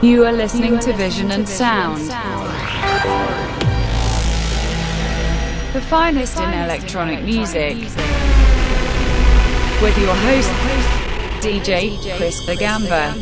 You are listening to Vision and Sound. The finest in electronic music. With your host, DJ Chris the Gamba.